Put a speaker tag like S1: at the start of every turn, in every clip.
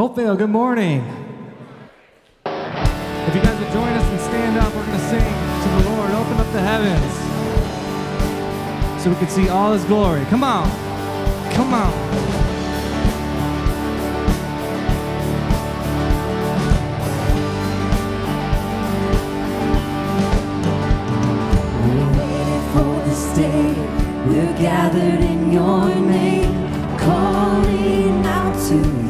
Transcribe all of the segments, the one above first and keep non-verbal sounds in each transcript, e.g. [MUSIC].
S1: Hopevale, good morning. If you guys would join us and stand up, we're going to sing to the Lord. Open up the heavens so we can see all his glory. Come on. Come on.
S2: We're gathered in your name, calling out to you.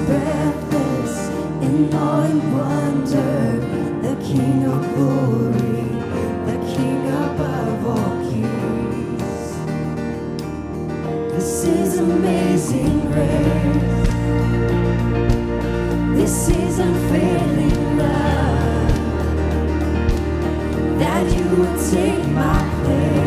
S2: breathless in awe and wonder, the King of glory, the King above all kings. This is amazing grace. This is unfailing love. That you would take my place.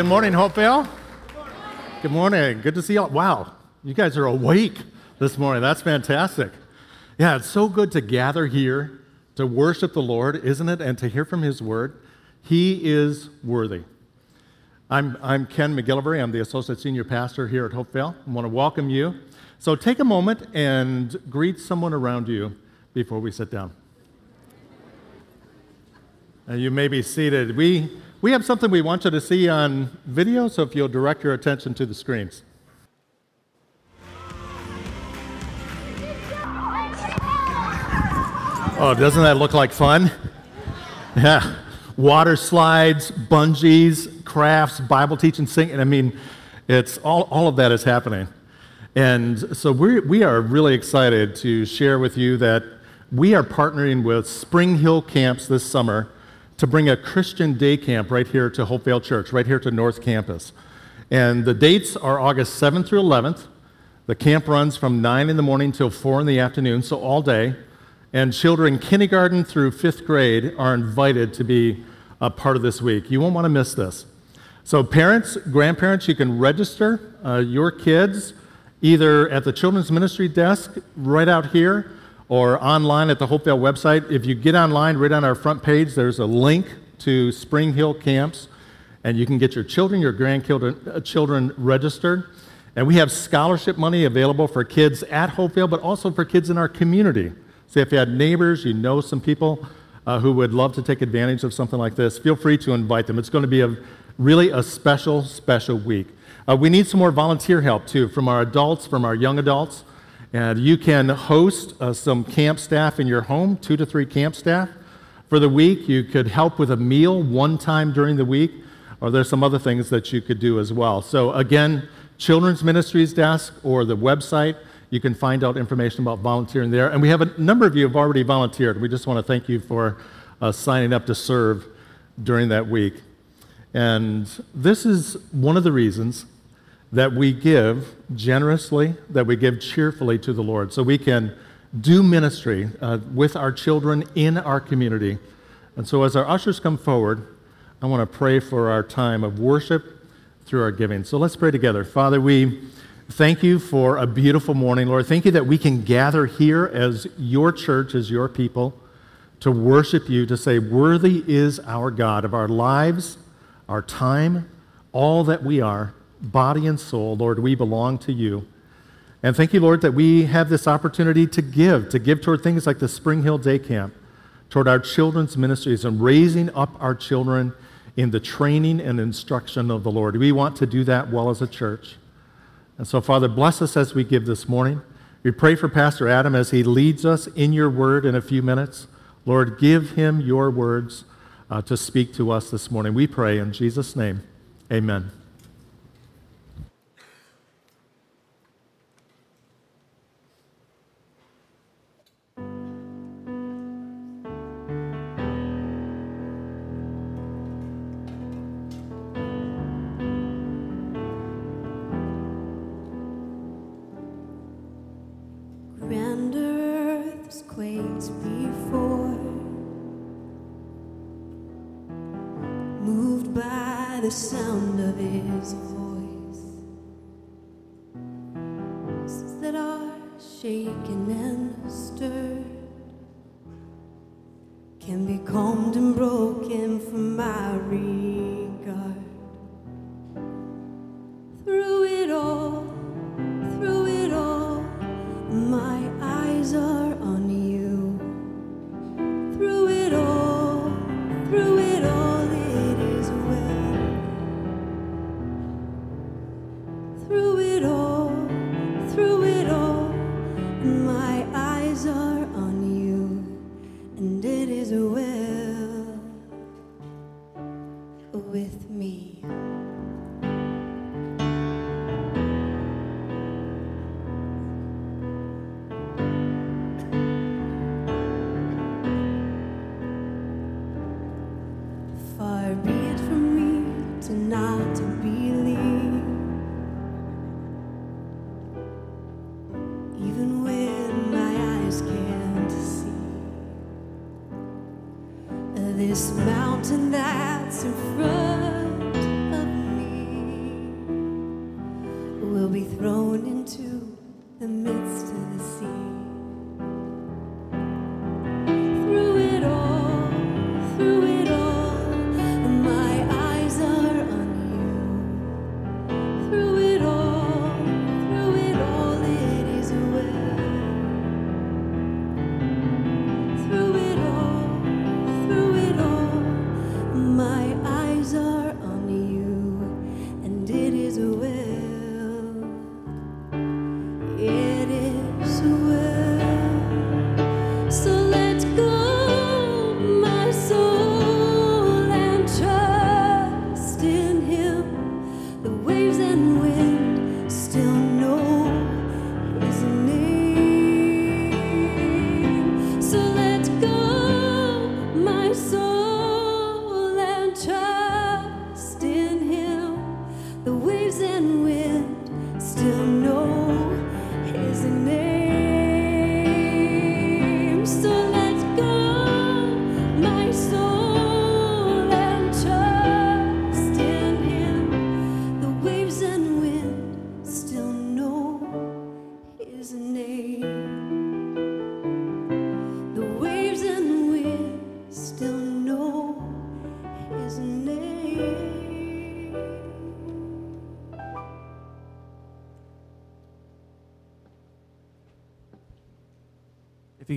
S3: Good morning, Hopevale. Good morning. Good to see you all. Wow, you guys are awake this morning. That's fantastic. Yeah, it's so good to gather here to worship the Lord, isn't it? And to hear from His Word. He is worthy. I'm, I'm Ken McGillivray. I'm the Associate Senior Pastor here at Hopevale. I want to welcome you. So take a moment and greet someone around you before we sit down. And you may be seated. We we have something we want you to see on video, so if you'll direct your attention to the screens. Oh, doesn't that look like fun? [LAUGHS] Yeah. Water slides, bungees, crafts, Bible teaching, singing. I mean, it's all, all of that is happening. And so we we are really excited to share with you that we are partnering with Spring Hill Camps this summer to bring a Christian day camp right here to Hopevale Church, right here to North Campus. And the dates are August 7th through 11th. The camp runs from 9 in the morning till 4 in the afternoon, so all day. And children kindergarten through fifth grade are invited to be a part of this week. You won't want to miss this. So, parents, grandparents, you can register uh, your kids either at the children's ministry desk right out here or online at the Hopevale website. If you get online, right on our front page, there's a link to Spring Hill Camps, and you can get your children, your grandchildren uh, children registered. And we have scholarship money available for kids at Hopevale, but also for kids in our community. So if you had neighbors, you know some people uh, who would love to take advantage of something like this, feel free to invite them. It's going to be a really a special, special week. Uh, we need some more volunteer help too from our adults, from our young adults. And you can host uh, some camp staff in your home, two to three camp staff. For the week, you could help with a meal one time during the week, or there's some other things that you could do as well. So, again, Children's Ministries desk or the website, you can find out information about volunteering there. And we have a number of you have already volunteered. We just want to thank you for uh, signing up to serve during that week. And this is one of the reasons that we give generously, that we give cheerfully to the Lord, so we can do ministry uh, with our children in our community. And so, as our ushers come forward, I want to pray for our time of worship through our giving. So, let's pray together. Father, we thank you for a beautiful morning, Lord. Thank you that we can gather here as your church, as your people, to worship you, to say, Worthy is our God of our lives, our time, all that we are body and soul, Lord, we belong to you. And thank you, Lord, that we have this opportunity to give, to give toward things like the Spring Hill Day Camp, toward our children's ministries and raising up our children in the training and instruction of the Lord. We want to do that well as a church. And so, Father, bless us as we give this morning. We pray for Pastor Adam as he leads us in your word in a few minutes. Lord, give him your words uh, to speak to us this morning. We pray in Jesus' name. Amen.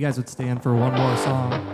S2: Guys would stand for one more song.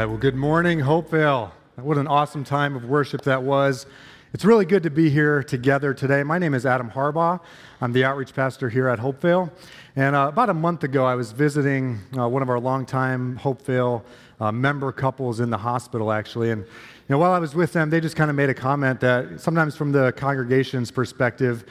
S4: Right, well, good morning, Hopeville. What an awesome time of worship that was. It's really good to be here together today. My name is Adam Harbaugh. I'm the outreach pastor here at Hopeville. And uh, about a month ago, I was visiting uh, one of our longtime Hopeville uh, member couples in the hospital, actually. And know, while I was with them, they just kind of made a comment that sometimes, from the congregation's perspective,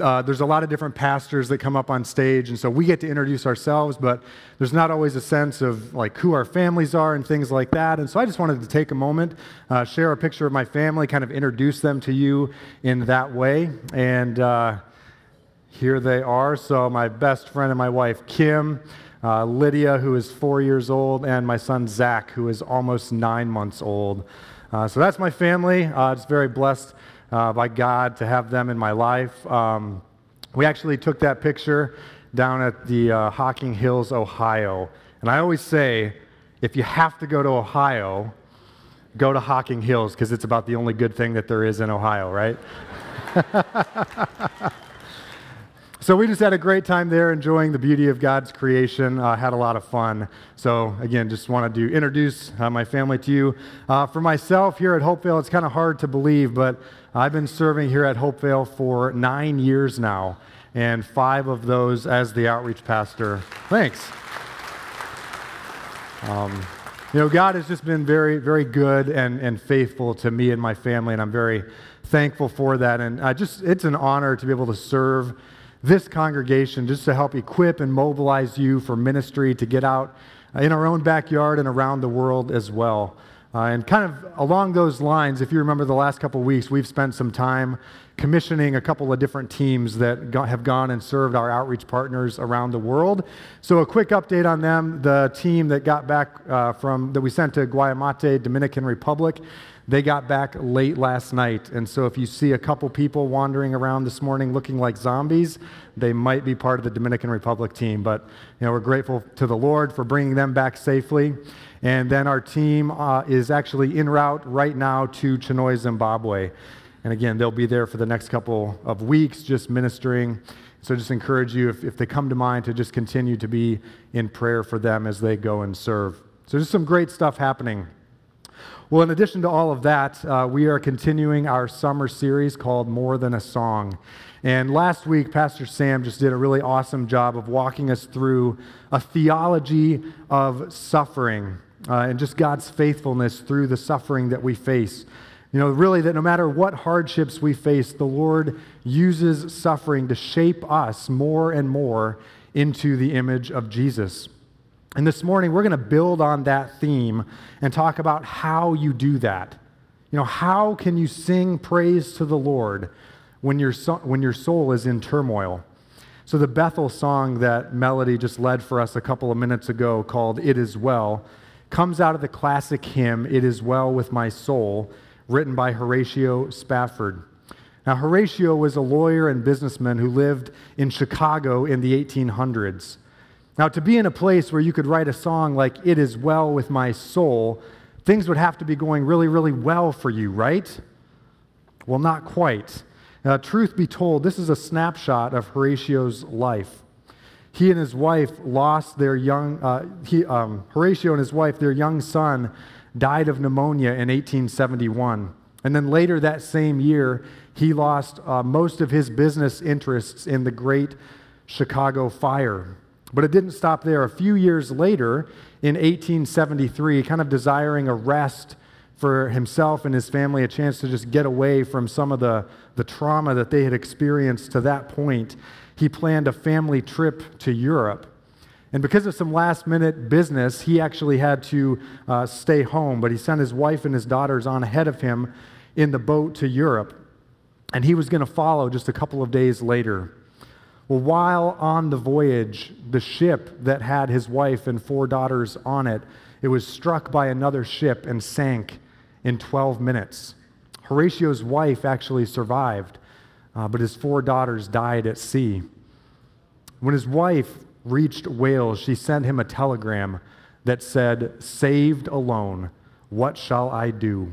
S4: uh, there's a lot of different pastors that come up on stage, and so we get to introduce ourselves, but there's not always a sense of like who our families are and things like that. And so I just wanted to take a moment, uh, share a picture of my family, kind of introduce them to you in that way. And uh, here they are. So my best friend and my wife, Kim. Uh, Lydia, who is four years old, and my son Zach, who is almost nine months old. Uh, so that's my family. Uh, just very blessed uh, by God to have them in my life. Um, we actually took that picture down at the uh, Hocking Hills, Ohio. And I always say, if you have to go to Ohio, go to Hocking Hills because it's about the only good thing that there is in Ohio, right? [LAUGHS] So we just had a great time there, enjoying the beauty of God's creation. Uh, had a lot of fun. So again, just wanted to introduce uh, my family to you. Uh, for myself, here at Hopeville, it's kind of hard to believe, but I've been serving here at Hopeville for nine years now, and five of those as the outreach pastor. Thanks. Um, you know, God has just been very, very good and, and faithful to me and my family, and I'm very thankful for that. And I just, it's an honor to be able to serve this congregation just to help equip and mobilize you for ministry to get out in our own backyard and around the world as well. Uh, and kind of along those lines, if you remember the last couple weeks, we've spent some time commissioning a couple of different teams that have gone and served our outreach partners around the world. So, a quick update on them. The team that got back uh, from, that we sent to Guaymate, Dominican Republic, they got back late last night. And so, if you see a couple people wandering around this morning looking like zombies, they might be part of the Dominican Republic team. But, you know, we're grateful to the Lord for bringing them back safely. And then our team uh, is actually en route right now to Chinhoyi, Zimbabwe. And again, they'll be there for the next couple of weeks just ministering. So just encourage you, if, if they come to mind, to just continue to be in prayer for them as they go and serve. So just some great stuff happening. Well, in addition to all of that, uh, we are continuing our summer series called More Than a Song. And last week, Pastor Sam just did a really awesome job of walking us through a theology of suffering uh, and just God's faithfulness through the suffering that we face. You know, really, that no matter what hardships we face, the Lord uses suffering to shape us more and more into the image of Jesus. And this morning, we're going to build on that theme and talk about how you do that. You know, how can you sing praise to the Lord when your, so- when your soul is in turmoil? So, the Bethel song that Melody just led for us a couple of minutes ago, called It Is Well, comes out of the classic hymn, It Is Well with My Soul, written by Horatio Spafford. Now, Horatio was a lawyer and businessman who lived in Chicago in the 1800s. Now, to be in a place where you could write a song like It Is Well with My Soul, things would have to be going really, really well for you, right? Well, not quite. Uh, truth be told, this is a snapshot of Horatio's life. He and his wife lost their young, uh, he, um, Horatio and his wife, their young son, died of pneumonia in 1871. And then later that same year, he lost uh, most of his business interests in the Great Chicago Fire. But it didn't stop there. A few years later, in 1873, kind of desiring a rest for himself and his family, a chance to just get away from some of the, the trauma that they had experienced to that point, he planned a family trip to Europe. And because of some last minute business, he actually had to uh, stay home, but he sent his wife and his daughters on ahead of him in the boat to Europe. And he was going to follow just a couple of days later. Well, while on the voyage, the ship that had his wife and four daughters on it, it was struck by another ship and sank in 12 minutes. Horatio's wife actually survived, uh, but his four daughters died at sea. When his wife reached Wales, she sent him a telegram that said, Saved alone, what shall I do?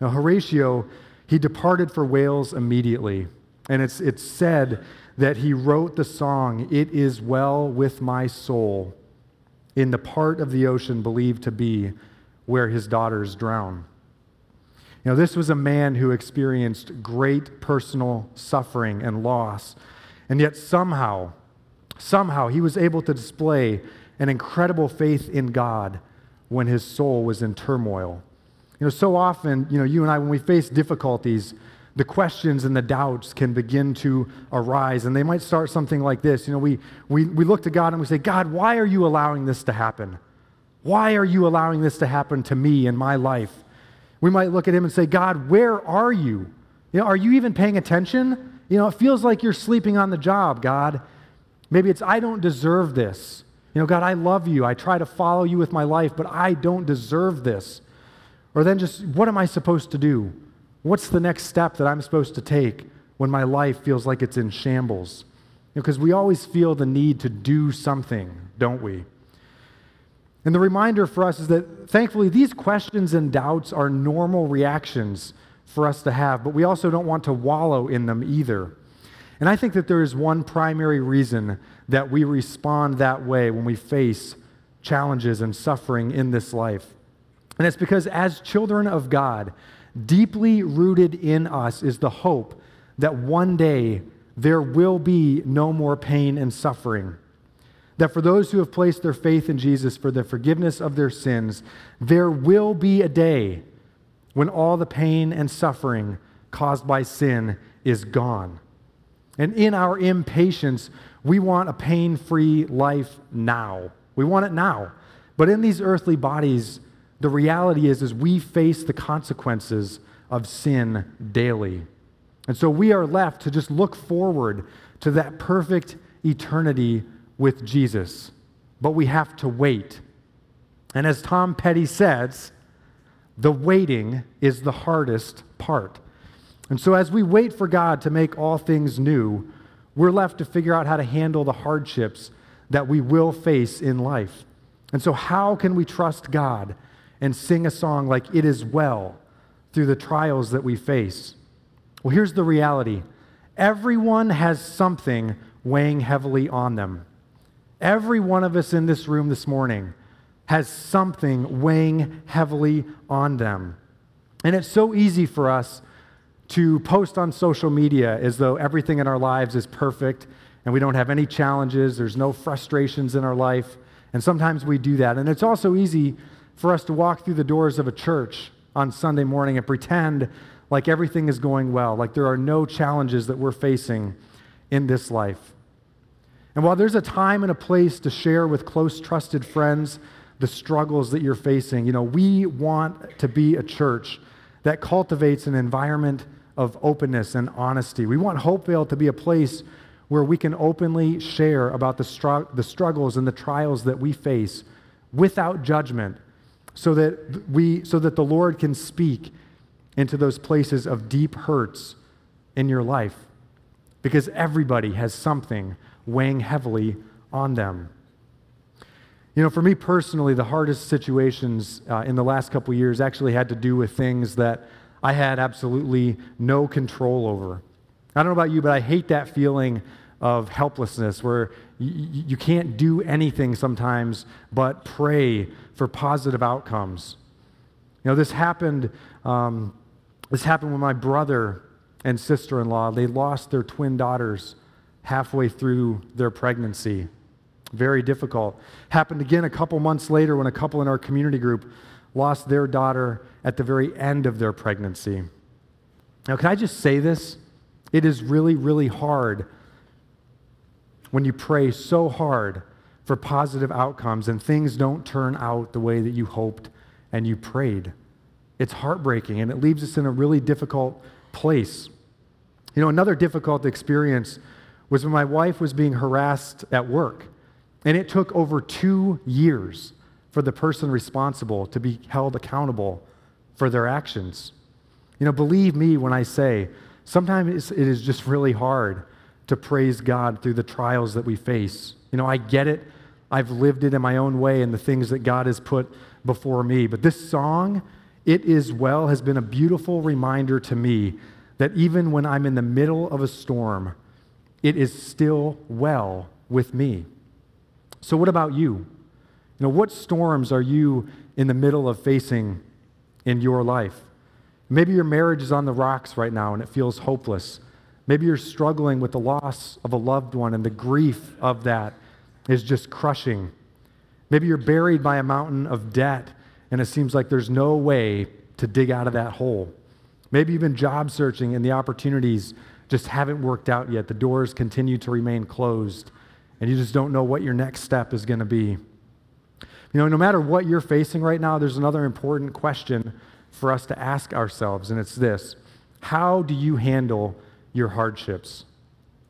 S4: Now, Horatio, he departed for Wales immediately. And it's, it's said that he wrote the song, It Is Well With My Soul, in the part of the ocean believed to be where his daughters drown. You know, this was a man who experienced great personal suffering and loss, and yet somehow, somehow he was able to display an incredible faith in God when his soul was in turmoil. You know, so often, you know, you and I, when we face difficulties, the questions and the doubts can begin to arise, and they might start something like this. You know, we, we, we look to God and we say, God, why are you allowing this to happen? Why are you allowing this to happen to me in my life? We might look at him and say, God, where are you? You know, are you even paying attention? You know, it feels like you're sleeping on the job, God. Maybe it's, I don't deserve this. You know, God, I love you. I try to follow you with my life, but I don't deserve this. Or then just, what am I supposed to do? What's the next step that I'm supposed to take when my life feels like it's in shambles? Because we always feel the need to do something, don't we? And the reminder for us is that thankfully these questions and doubts are normal reactions for us to have, but we also don't want to wallow in them either. And I think that there is one primary reason that we respond that way when we face challenges and suffering in this life. And it's because as children of God, deeply rooted in us is the hope that one day there will be no more pain and suffering that for those who have placed their faith in Jesus for the forgiveness of their sins, there will be a day when all the pain and suffering caused by sin is gone. And in our impatience, we want a pain free life now. We want it now. But in these earthly bodies, the reality is, is we face the consequences of sin daily. And so we are left to just look forward to that perfect eternity with Jesus, but we have to wait. And as Tom Petty says, the waiting is the hardest part. And so, as we wait for God to make all things new, we're left to figure out how to handle the hardships that we will face in life. And so, how can we trust God and sing a song like It Is Well through the trials that we face? Well, here's the reality everyone has something weighing heavily on them. Every one of us in this room this morning has something weighing heavily on them. And it's so easy for us to post on social media as though everything in our lives is perfect and we don't have any challenges, there's no frustrations in our life. And sometimes we do that. And it's also easy for us to walk through the doors of a church on Sunday morning and pretend like everything is going well, like there are no challenges that we're facing in this life. And while there's a time and a place to share with close, trusted friends the struggles that you're facing, you know, we want to be a church that cultivates an environment of openness and honesty. We want Hopevale to be a place where we can openly share about the, str- the struggles and the trials that we face without judgment so that, we, so that the Lord can speak into those places of deep hurts in your life. Because everybody has something weighing heavily on them. You know, for me personally, the hardest situations uh, in the last couple years actually had to do with things that I had absolutely no control over. I don't know about you, but I hate that feeling of helplessness where you, you can't do anything sometimes but pray for positive outcomes. You know, this happened, um, this happened with my brother and sister in law. They lost their twin daughters halfway through their pregnancy. Very difficult. Happened again a couple months later when a couple in our community group lost their daughter at the very end of their pregnancy. Now, can I just say this? It is really, really hard when you pray so hard for positive outcomes and things don't turn out the way that you hoped and you prayed. It's heartbreaking and it leaves us in a really difficult place. You know, another difficult experience was when my wife was being harassed at work, and it took over two years for the person responsible to be held accountable for their actions. You know, believe me when I say, sometimes it is just really hard to praise God through the trials that we face. You know, I get it. I've lived it in my own way and the things that God has put before me. But this song, It Is Well, has been a beautiful reminder to me that even when I'm in the middle of a storm, it is still well with me. So, what about you? You know, what storms are you in the middle of facing in your life? Maybe your marriage is on the rocks right now and it feels hopeless. Maybe you're struggling with the loss of a loved one and the grief of that is just crushing. Maybe you're buried by a mountain of debt and it seems like there's no way to dig out of that hole. Maybe you've been job searching and the opportunities just haven't worked out yet. The doors continue to remain closed and you just don't know what your next step is going to be. You know, no matter what you're facing right now, there's another important question for us to ask ourselves, and it's this How do you handle your hardships?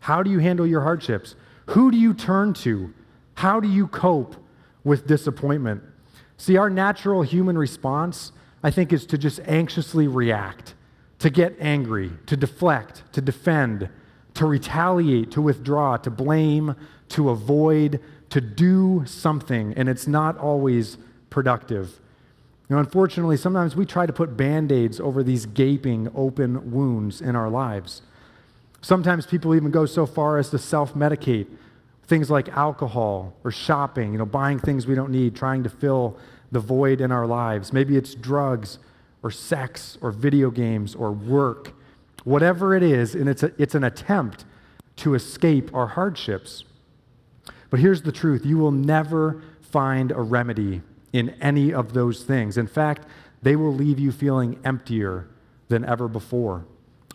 S4: How do you handle your hardships? Who do you turn to? How do you cope with disappointment? See, our natural human response, I think, is to just anxiously react, to get angry, to deflect, to defend, to retaliate, to withdraw, to blame, to avoid, to do something, and it's not always productive. Know, unfortunately, sometimes we try to put band aids over these gaping, open wounds in our lives. Sometimes people even go so far as to self medicate things like alcohol or shopping, you know, buying things we don't need, trying to fill the void in our lives. Maybe it's drugs or sex or video games or work, whatever it is, and it's, a, it's an attempt to escape our hardships. But here's the truth you will never find a remedy in any of those things. In fact, they will leave you feeling emptier than ever before.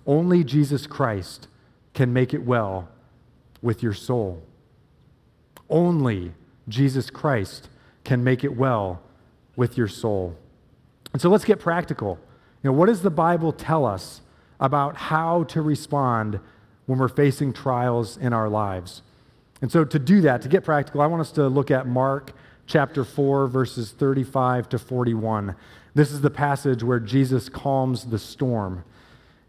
S4: Only Jesus Christ can make it well with your soul. Only Jesus Christ can make it well with your soul. And so let's get practical. You know, what does the Bible tell us about how to respond when we're facing trials in our lives? And so to do that, to get practical, I want us to look at Mark chapter 4, verses 35 to 41. This is the passage where Jesus calms the storm.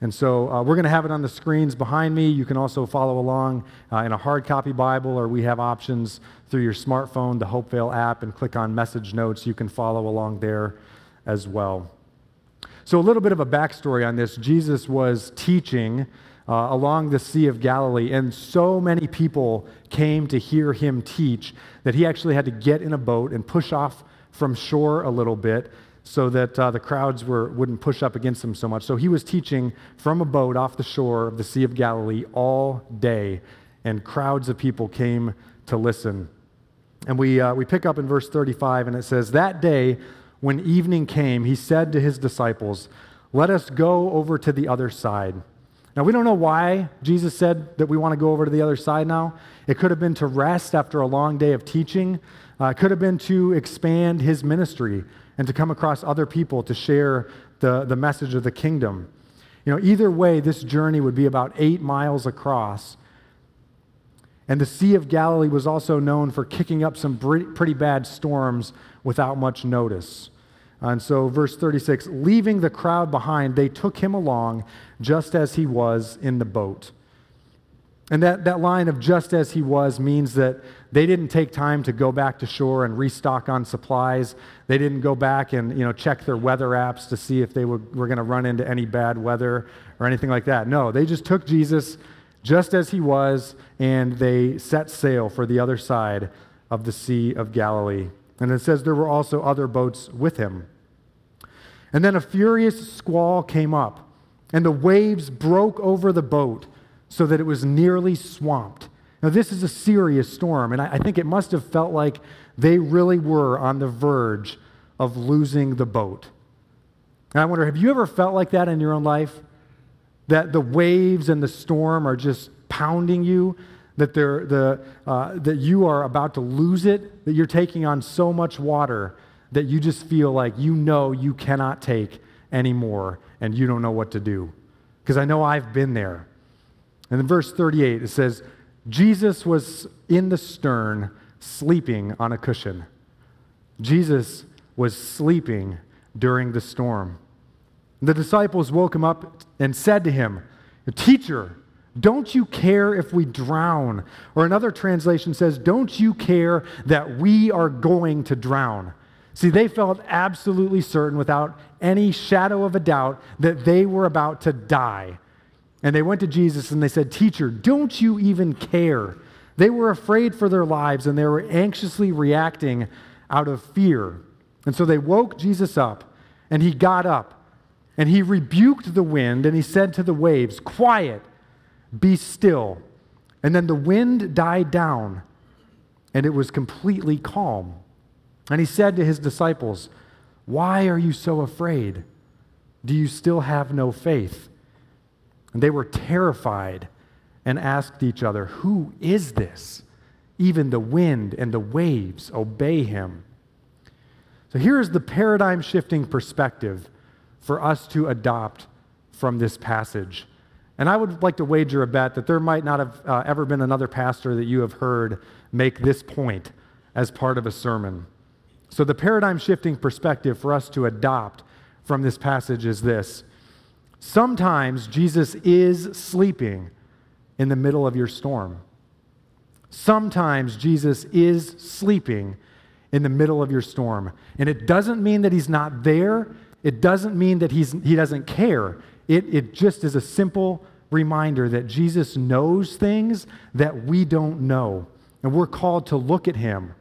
S4: And so uh, we're going to have it on the screens behind me. You can also follow along uh, in a hard copy Bible, or we have options through your smartphone, the Hopevale app, and click on message notes. You can follow along there as well. So, a little bit of a backstory on this Jesus was teaching uh, along the Sea of Galilee, and so many people came to hear him teach that he actually had to get in a boat and push off from shore a little bit so that uh, the crowds were, wouldn't push up against him so much. So he was teaching from a boat off the shore of the Sea of Galilee all day, and crowds of people came to listen. And we, uh, we pick up in verse 35, and it says, That day, when evening came, he said to his disciples, Let us go over to the other side. Now, we don't know why Jesus said that we want to go over to the other side now. It could have been to rest after a long day of teaching, uh, it could have been to expand his ministry and to come across other people to share the, the message of the kingdom. You know, either way, this journey would be about eight miles across. And the Sea of Galilee was also known for kicking up some pretty bad storms without much notice. And so, verse 36 leaving the crowd behind, they took him along just as he was in the boat. And that, that line of just as he was means that they didn't take time to go back to shore and restock on supplies. They didn't go back and you know, check their weather apps to see if they were, were going to run into any bad weather or anything like that. No, they just took Jesus just as he was and they set sail for the other side of the Sea of Galilee. And it says there were also other boats with him. And then a furious squall came up, and the waves broke over the boat so that it was nearly swamped. Now, this is a serious storm, and I, think it must have felt like they really were on the verge of losing the boat. And I wonder, have you ever felt like that in your own life? That the waves and the storm are just pounding you, that, they're, the, uh, that you are about to lose it, that you're taking on so much water that you just feel like you know you cannot take anymore and you don't know what to do. Because I know I've been there. And in verse 38, it says, Jesus was in the stern, sleeping on a cushion. Jesus was sleeping during the storm. The disciples woke him up and said to him, Teacher, don't you care if we drown? Or another translation says, Don't you care that we are going to drown? See, they felt absolutely certain, without any shadow of a doubt, that they were about to die. And they went to Jesus and they said, Teacher, don't you even care? They were afraid for their lives and they were anxiously reacting out of fear. And so they woke Jesus up and he got up and he rebuked the wind and he said to the waves, Quiet, be still. And then the wind died down and it was completely calm. And he said to his disciples, Why are you so afraid? Do you still have no faith? And they were terrified and asked each other, Who is this? Even the wind and the waves obey him. So here's the paradigm shifting perspective for us to adopt from this passage. And I would like to wager a bet that there might not have uh, ever been another pastor that you have heard make this point as part of a sermon. So, the paradigm shifting perspective for us to adopt from this passage is this Sometimes Jesus is sleeping in the middle of your storm. Sometimes Jesus is sleeping in the middle of your storm. And it doesn't mean that he's not there, it doesn't mean that he's, he doesn't care. It, it just is a simple reminder that Jesus knows things that we don't know. And we're called to look at him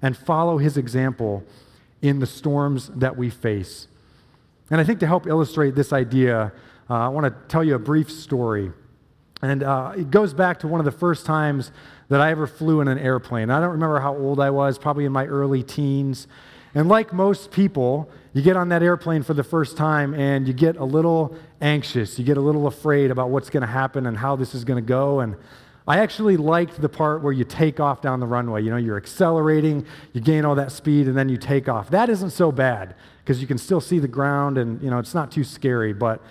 S4: and follow his example in the storms that we face. And I think to help illustrate this idea, uh, I want to tell you a brief story. And uh, it goes back to one of the first times that I ever flew in an airplane. I don't remember how old I was, probably in my early teens. And like most people, you get on that airplane for the first time and you get a little anxious. You get a little afraid about what's going to happen and how this is going to go. And I actually liked the part where you take off down the runway. You know, you're accelerating, you gain all that speed, and then you take off. That isn't so bad because you can still see the ground and, you know, it's not too scary. But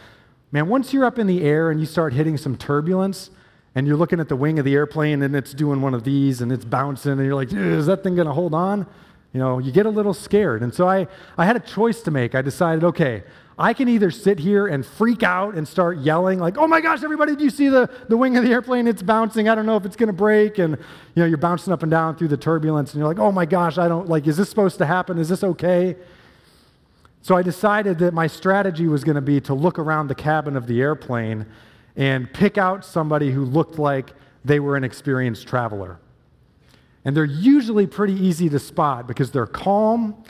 S4: Man, once you're up in the air and you start hitting some turbulence, and you're looking at the wing of the airplane and it's doing one of these and it's bouncing, and you're like, is that thing going to hold on? You know, you get a little scared. And so I, I had a choice to make. I decided, okay, I can either sit here and freak out and start yelling, like, oh my gosh, everybody, do you see the, the wing of the airplane? It's bouncing. I don't know if it's going to break. And, you know, you're bouncing up and down through the turbulence, and you're like, oh my gosh, I don't, like, is this supposed to happen? Is this okay? So I decided that my strategy was going to be to look around the cabin of the airplane and pick out somebody who looked like they were an experienced traveler. And they're usually pretty easy to spot because they're calm,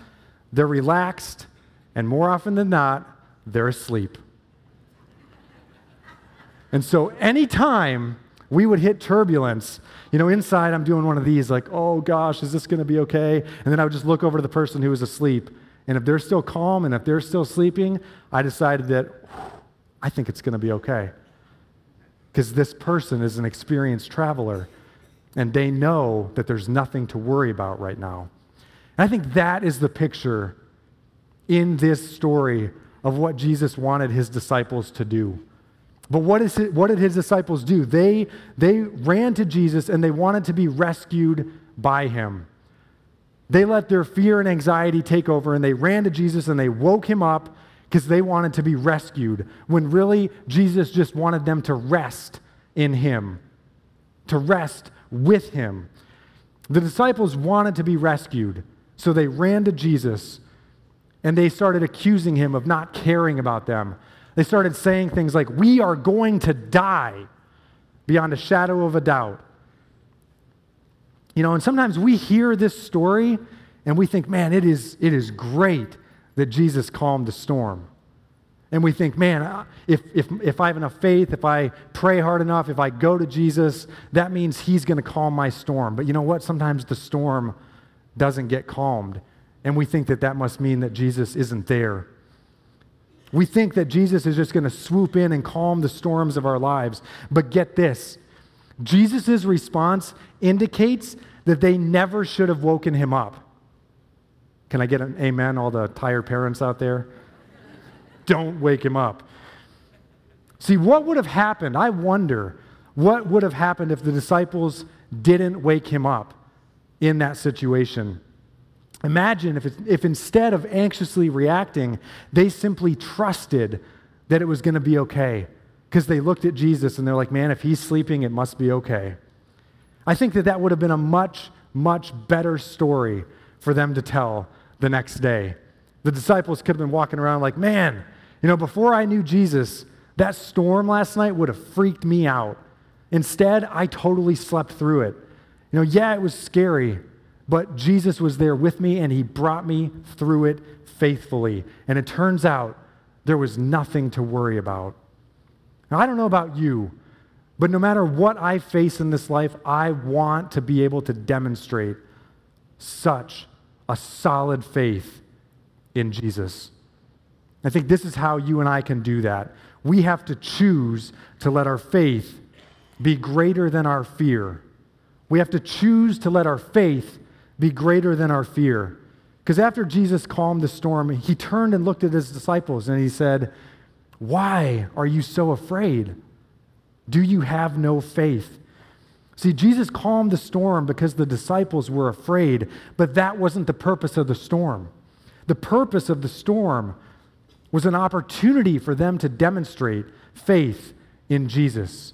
S4: they're relaxed, And more often than not, they're asleep. And so anytime we would hit turbulence, you know, inside I'm doing one of these, like, oh gosh, is this going to be okay? And then I would just look over to the person who was asleep. And if they're still calm and if they're still sleeping, I decided that I think it's going to be okay. Because this person is an experienced traveler and they know that there's nothing to worry about right now. And I think that is the picture in this story of what Jesus wanted his disciples to do. But what, is it, what did his disciples do? They, they ran to Jesus and they wanted to be rescued by him. They let their fear and anxiety take over and they ran to Jesus and they woke him up because they wanted to be rescued, when really Jesus just wanted them to rest in him, to rest with him. The disciples wanted to be rescued, so they ran to Jesus and they started accusing him of not caring about them. They started saying things like, We are going to die beyond a shadow of a doubt. You know, and sometimes we hear this story and we think, man, it is, it is great that Jesus calmed the storm. And we think, man, if, if, if I have enough faith, if I pray hard enough, if I go to Jesus, that means he's going to calm my storm. But you know what? Sometimes the storm doesn't get calmed. And we think that that must mean that Jesus isn't there. We think that Jesus is just going to swoop in and calm the storms of our lives. But get this Jesus' response indicates that they never should have woken him up. Can I get an amen, all the tired parents out there? Don't wake him up. See, what would have happened? I wonder what would have happened if the disciples didn't wake him up in that situation. Imagine if, if instead of anxiously reacting, they simply trusted that it was going to be okay because they looked at Jesus and they're like, man, if he's sleeping, it must be okay. I think that that would have been a much, much better story for them to tell the next day. The disciples could have been walking around like, man, you know, before I knew Jesus, that storm last night would have freaked me out. Instead, I totally slept through it. You know, yeah, it was scary, but Jesus was there with me and he brought me through it faithfully. And it turns out there was nothing to worry about. Now, I don't know about you, but no matter what I face in this life, I want to be able to demonstrate such a solid faith in Jesus. I think this is how you and I can do that. We have to choose to let our faith be greater than our fear. We have to choose to let our faith be greater than our fear. Because after Jesus calmed the storm, he turned and looked at his disciples and he said, Why are you so afraid? Do you have no faith? See, Jesus calmed the storm because the disciples were afraid, but that wasn't the purpose of the storm. The purpose of the storm was an opportunity for them to demonstrate faith in Jesus.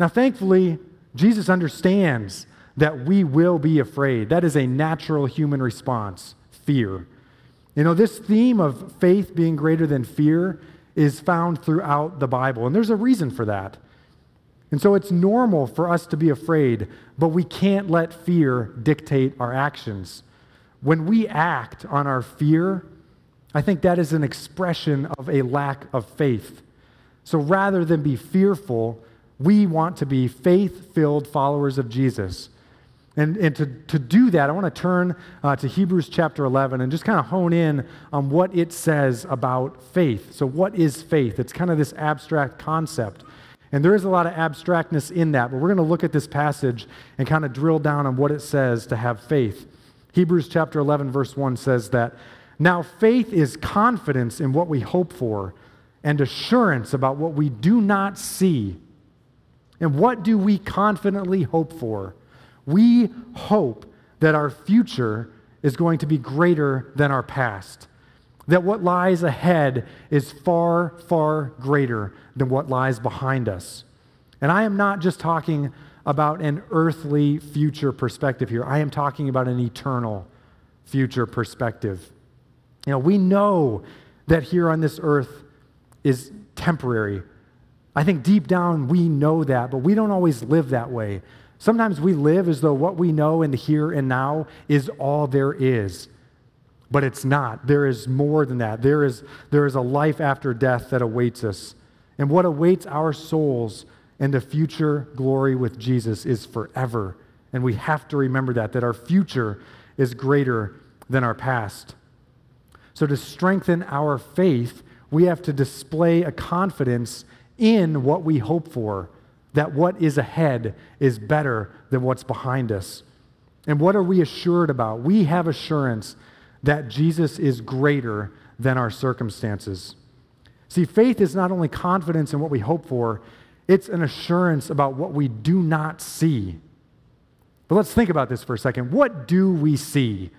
S4: Now, thankfully, Jesus understands that we will be afraid. That is a natural human response fear. You know, this theme of faith being greater than fear is found throughout the Bible, and there's a reason for that. And so it's normal for us to be afraid, but we can't let fear dictate our actions. When we act on our fear, I think that is an expression of a lack of faith. So rather than be fearful, we want to be faith filled followers of Jesus. And, and to, to do that, I want to turn uh, to Hebrews chapter 11 and just kind of hone in on what it says about faith. So, what is faith? It's kind of this abstract concept. And there is a lot of abstractness in that, but we're going to look at this passage and kind of drill down on what it says to have faith. Hebrews chapter 11, verse 1 says that now faith is confidence in what we hope for and assurance about what we do not see. And what do we confidently hope for? We hope that our future is going to be greater than our past, that what lies ahead is far, far greater than what lies behind us. And I am not just talking about an earthly future perspective here, I am talking about an eternal future perspective. You know, we know that here on this earth is temporary. I think deep down we know that, but we don't always live that way. Sometimes we live as though what we know in the here and now is all there is. but it's not. There is more than that. There is, there is a life after death that awaits us. And what awaits our souls and the future glory with Jesus is forever. And we have to remember that, that our future is greater than our past. So, to strengthen our faith, we have to display a confidence in what we hope for, that what is ahead is better than what's behind us. And what are we assured about? We have assurance that Jesus is greater than our circumstances. See, faith is not only confidence in what we hope for, it's an assurance about what we do not see. But let's think about this for a second. What do we see?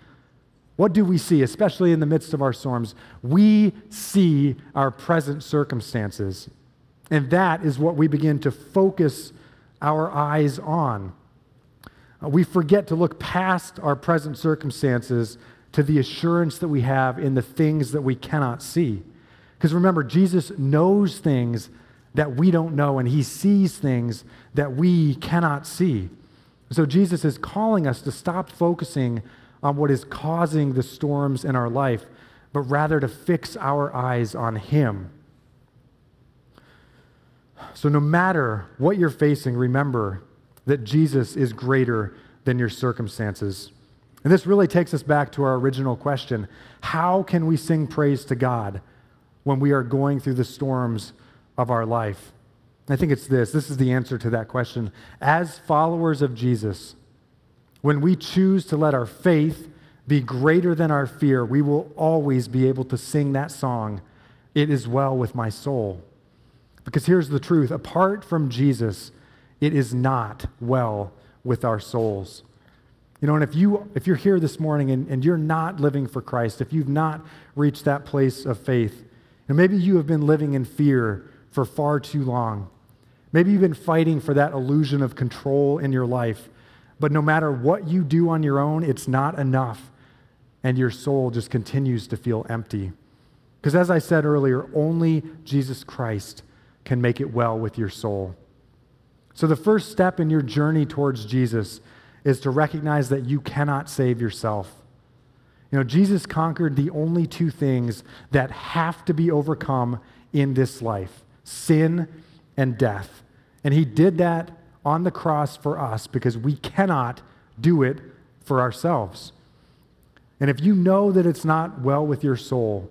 S4: What do we see, especially in the midst of our storms? We see our present circumstances. And that is what we begin to focus our eyes on. Uh, we forget to look past our present circumstances to the assurance that we have in the things that we cannot see. Because remember, Jesus knows things that we don't know, and he sees things that we cannot see. So Jesus is calling us to stop focusing on what is causing the storms in our life, but rather to fix our eyes on him. So, no matter what you're facing, remember that Jesus is greater than your circumstances. And this really takes us back to our original question How can we sing praise to God when we are going through the storms of our life? I think it's this. This is the answer to that question. As followers of Jesus, when we choose to let our faith be greater than our fear, we will always be able to sing that song, It is Well with My Soul. Because here's the truth apart from Jesus, it is not well with our souls. You know, and if, you, if you're here this morning and, and you're not living for Christ, if you've not reached that place of faith, and maybe you have been living in fear for far too long, maybe you've been fighting for that illusion of control in your life, but no matter what you do on your own, it's not enough, and your soul just continues to feel empty. Because as I said earlier, only Jesus Christ can make it well with your soul. So, the first step in your journey towards Jesus is to recognize that you cannot save yourself. You know, Jesus conquered the only two things that have to be overcome in this life sin and death. And he did that on the cross for us because we cannot do it for ourselves. And if you know that it's not well with your soul,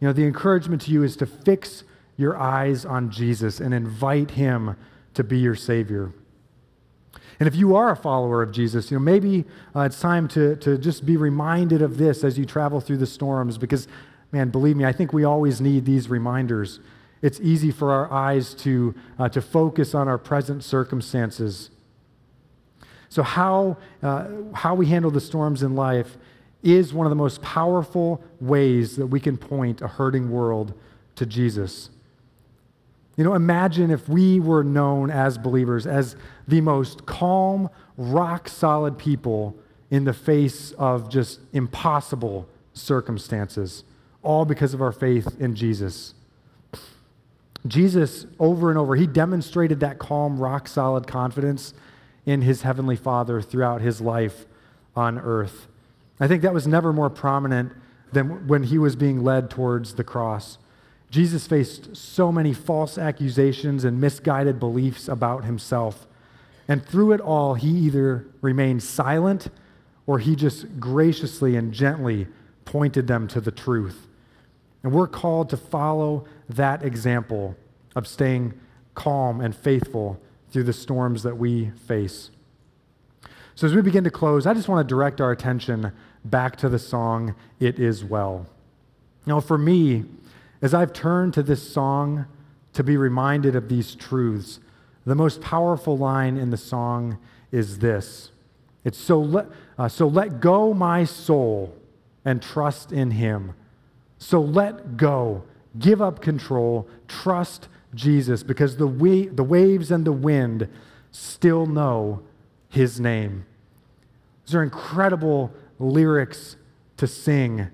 S4: you know, the encouragement to you is to fix your eyes on Jesus and invite him to be your Savior. And if you are a follower of Jesus, you know, maybe uh, it's time to, to just be reminded of this as you travel through the storms because, man, believe me, I think we always need these reminders. It's easy for our eyes to, uh, to focus on our present circumstances. So, how, uh, how we handle the storms in life is one of the most powerful ways that we can point a hurting world to Jesus. You know, imagine if we were known as believers as the most calm, rock solid people in the face of just impossible circumstances, all because of our faith in Jesus. Jesus, over and over, he demonstrated that calm, rock solid confidence in his heavenly Father throughout his life on earth. I think that was never more prominent than when he was being led towards the cross. Jesus faced so many false accusations and misguided beliefs about himself. And through it all, he either remained silent or he just graciously and gently pointed them to the truth. And we're called to follow that example of staying calm and faithful through the storms that we face. So, as we begin to close, I just want to direct our attention back to the song, It Is Well. Now, for me, as I've turned to this song to be reminded of these truths, the most powerful line in the song is this It's so let, uh, so let go my soul and trust in him. So let go, give up control, trust Jesus, because the, we, the waves and the wind still know his name. These are incredible lyrics to sing.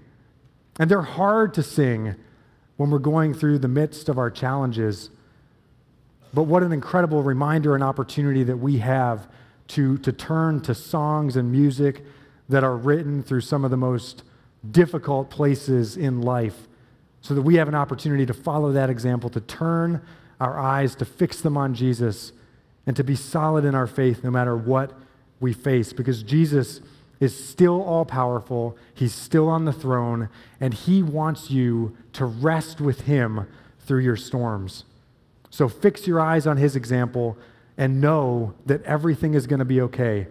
S4: And they're hard to sing when we're going through the midst of our challenges. But what an incredible reminder and opportunity that we have to, to turn to songs and music that are written through some of the most difficult places in life so that we have an opportunity to follow that example, to turn our eyes, to fix them on Jesus, and to be solid in our faith no matter what we face because Jesus is still all powerful. He's still on the throne, and He wants you to rest with Him through your storms. So fix your eyes on His example and know that everything is going to be okay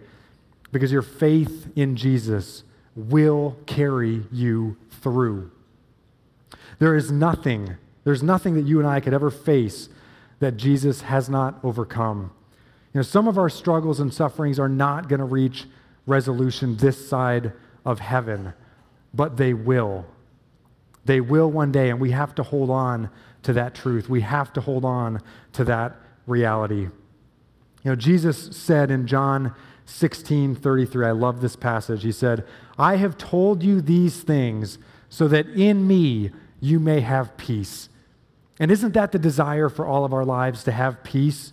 S4: because your faith in Jesus will carry you through. There is nothing, there's nothing that you and I could ever face that Jesus has not overcome. You know, some of our struggles and sufferings are not going to reach resolution this side of heaven, but they will. They will one day, and we have to hold on to that truth. We have to hold on to that reality. You know, Jesus said in John 16 33, I love this passage. He said, I have told you these things so that in me you may have peace. And isn't that the desire for all of our lives to have peace?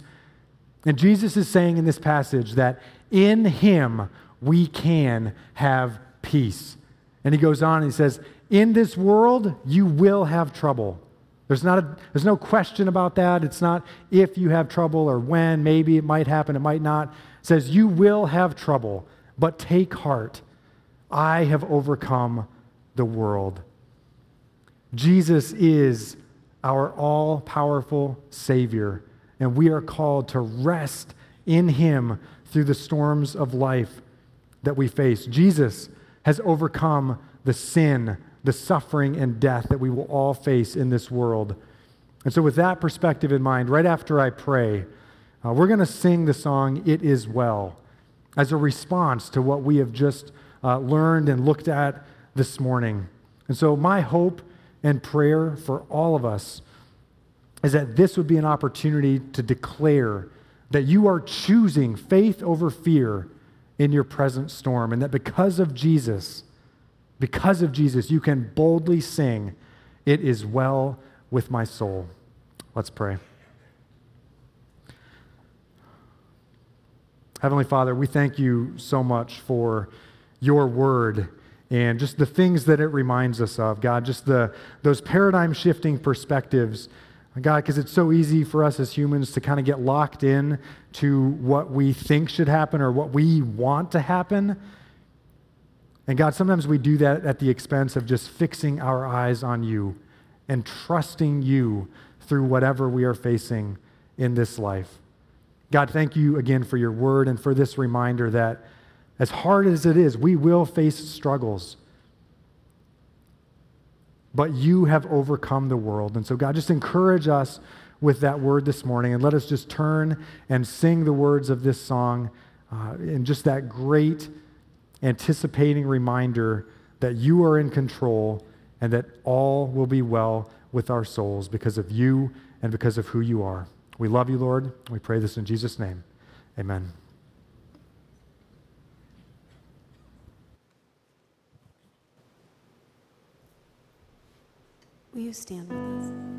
S4: And Jesus is saying in this passage that in him we can have peace. And he goes on and he says, In this world you will have trouble. There's, not a, there's no question about that. It's not if you have trouble or when, maybe it might happen, it might not. It says, You will have trouble, but take heart. I have overcome the world. Jesus is our all powerful Savior, and we are called to rest in Him through the storms of life that we face. Jesus has overcome the sin, the suffering, and death that we will all face in this world. And so, with that perspective in mind, right after I pray, uh, we're going to sing the song, It Is Well, as a response to what we have just uh, learned and looked at this morning. And so, my hope and prayer for all of us is that this would be an opportunity to declare that you are choosing faith over fear in your present storm, and that because of Jesus, because of Jesus, you can boldly sing, It is well with my soul. Let's pray. Heavenly Father, we thank you so much for your word and just the things that it reminds us of, God, just the, those paradigm shifting perspectives God, because it's so easy for us as humans to kind of get locked in to what we think should happen or what we want to happen. And God, sometimes we do that at the expense of just fixing our eyes on you and trusting you through whatever we are facing in this life. God, thank you again for your word and for this reminder that as hard as it is, we will face struggles but you have overcome the world. And so, God, just encourage us with that word this morning and let us just turn and sing the words of this song uh, in just that great anticipating reminder that you are in control and that all will be well with our souls because of you and because of who you are. We love you, Lord. We pray this in Jesus' name. Amen.
S1: Will you stand with us?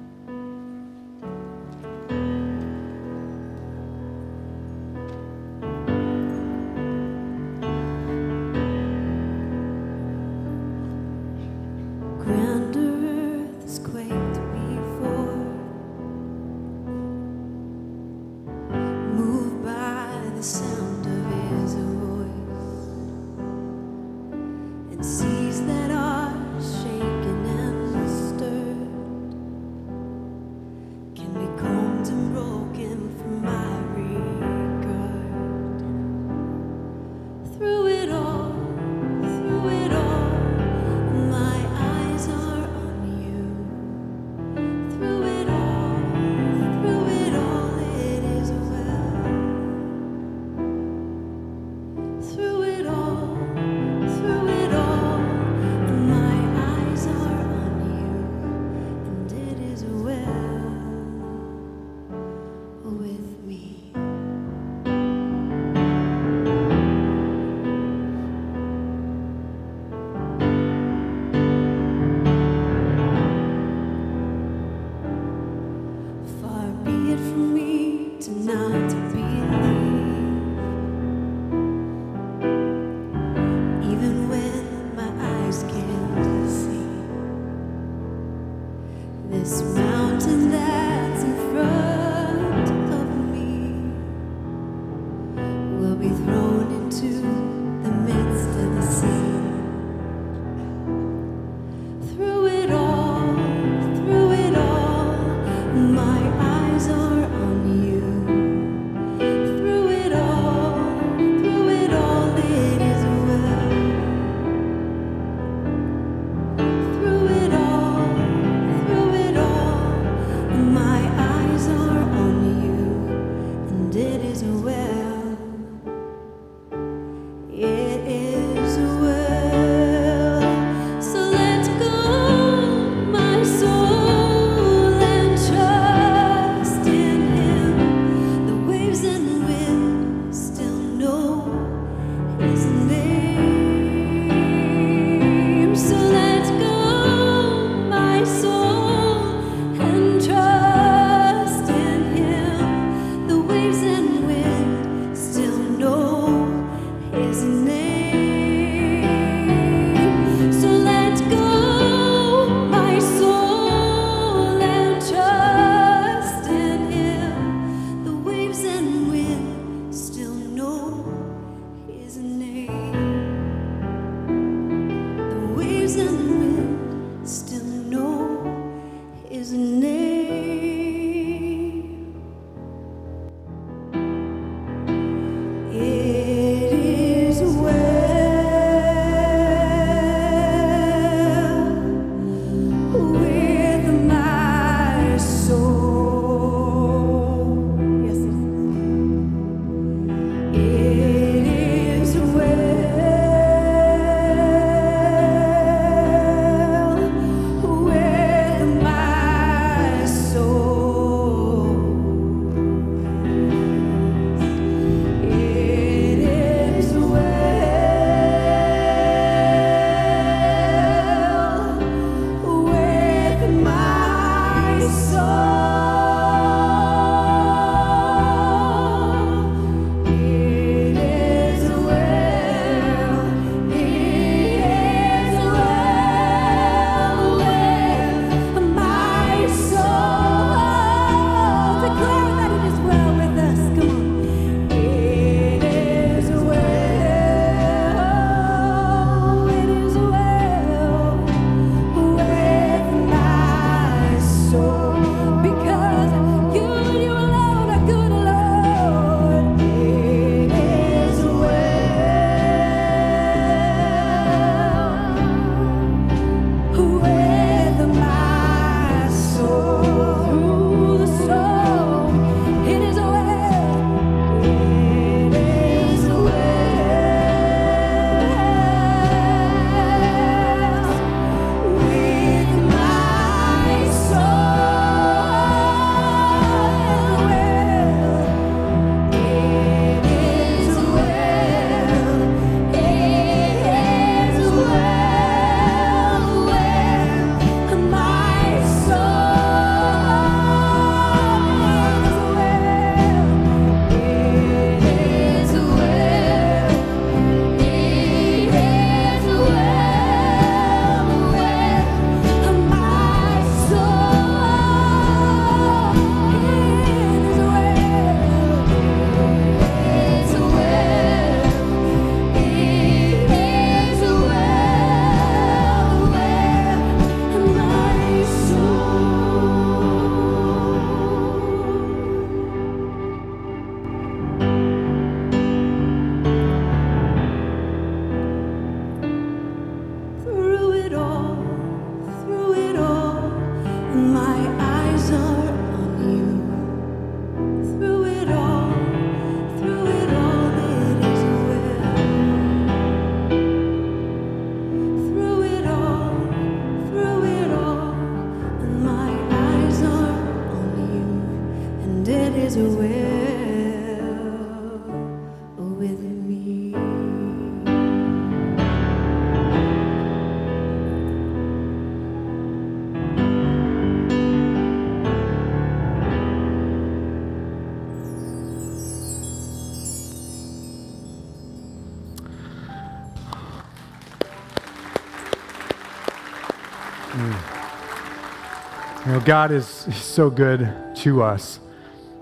S4: God is so good to us.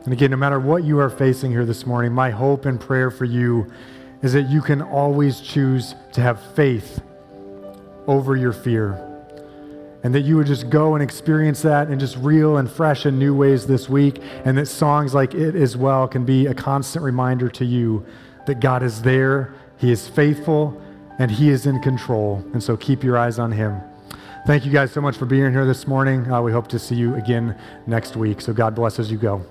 S4: And again, no matter what you are facing here this morning, my hope and prayer for you is that you can always choose to have faith over your fear. And that you would just go and experience that in just real and fresh and new ways this week. And that songs like It Is Well can be a constant reminder to you that God is there, He is faithful, and He is in control. And so keep your eyes on Him. Thank you guys so much for being here this morning. Uh, we hope to see you again next week. So God bless as you go.